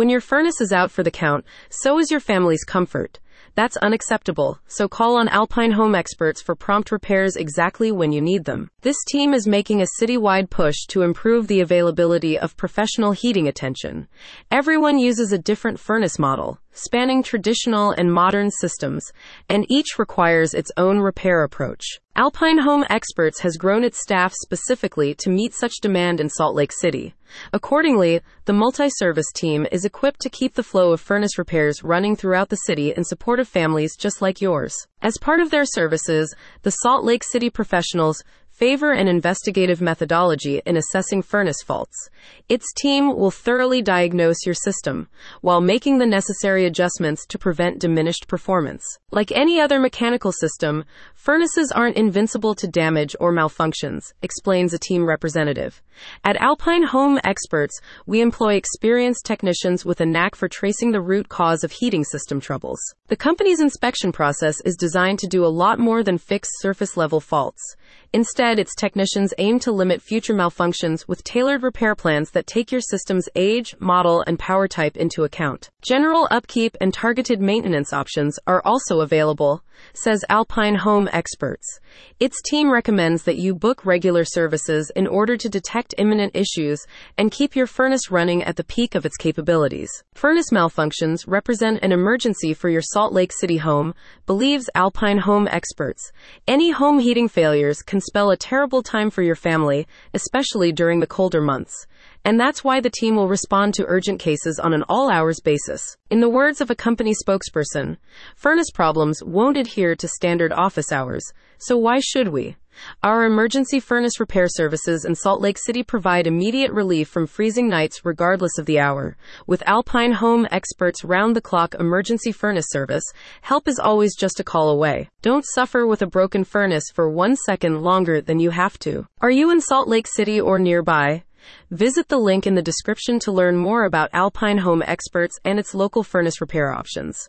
When your furnace is out for the count, so is your family's comfort. That's unacceptable, so call on Alpine Home Experts for prompt repairs exactly when you need them. This team is making a citywide push to improve the availability of professional heating attention. Everyone uses a different furnace model, spanning traditional and modern systems, and each requires its own repair approach. Alpine Home Experts has grown its staff specifically to meet such demand in Salt Lake City. Accordingly, the multi service team is equipped to keep the flow of furnace repairs running throughout the city in support of families just like yours. As part of their services, the Salt Lake City professionals favor an investigative methodology in assessing furnace faults. Its team will thoroughly diagnose your system while making the necessary adjustments to prevent diminished performance. Like any other mechanical system, furnaces aren't invincible to damage or malfunctions, explains a team representative. At Alpine Home Experts, we employ experienced technicians with a knack for tracing the root cause of heating system troubles. The company's inspection process is designed to do a lot more than fix surface level faults. Instead, its technicians aim to limit future malfunctions with tailored repair plans that take your system's age, model, and power type into account. General upkeep and targeted maintenance options are also available, says Alpine Home Experts. Its team recommends that you book regular services in order to detect imminent issues and keep your furnace running at the peak of its capabilities. Furnace malfunctions represent an emergency for your Salt Lake City home, believes Alpine Home Experts. Any home heating failures can spell a terrible time for your family, especially during the colder months. And that's why the team will respond to urgent cases on an all hours basis. In the words of a company spokesperson, furnace problems won't adhere to standard office hours, so why should we? Our emergency furnace repair services in Salt Lake City provide immediate relief from freezing nights regardless of the hour. With Alpine Home Experts round the clock emergency furnace service, help is always just a call away. Don't suffer with a broken furnace for one second longer than you have to. Are you in Salt Lake City or nearby? Visit the link in the description to learn more about Alpine Home Experts and its local furnace repair options.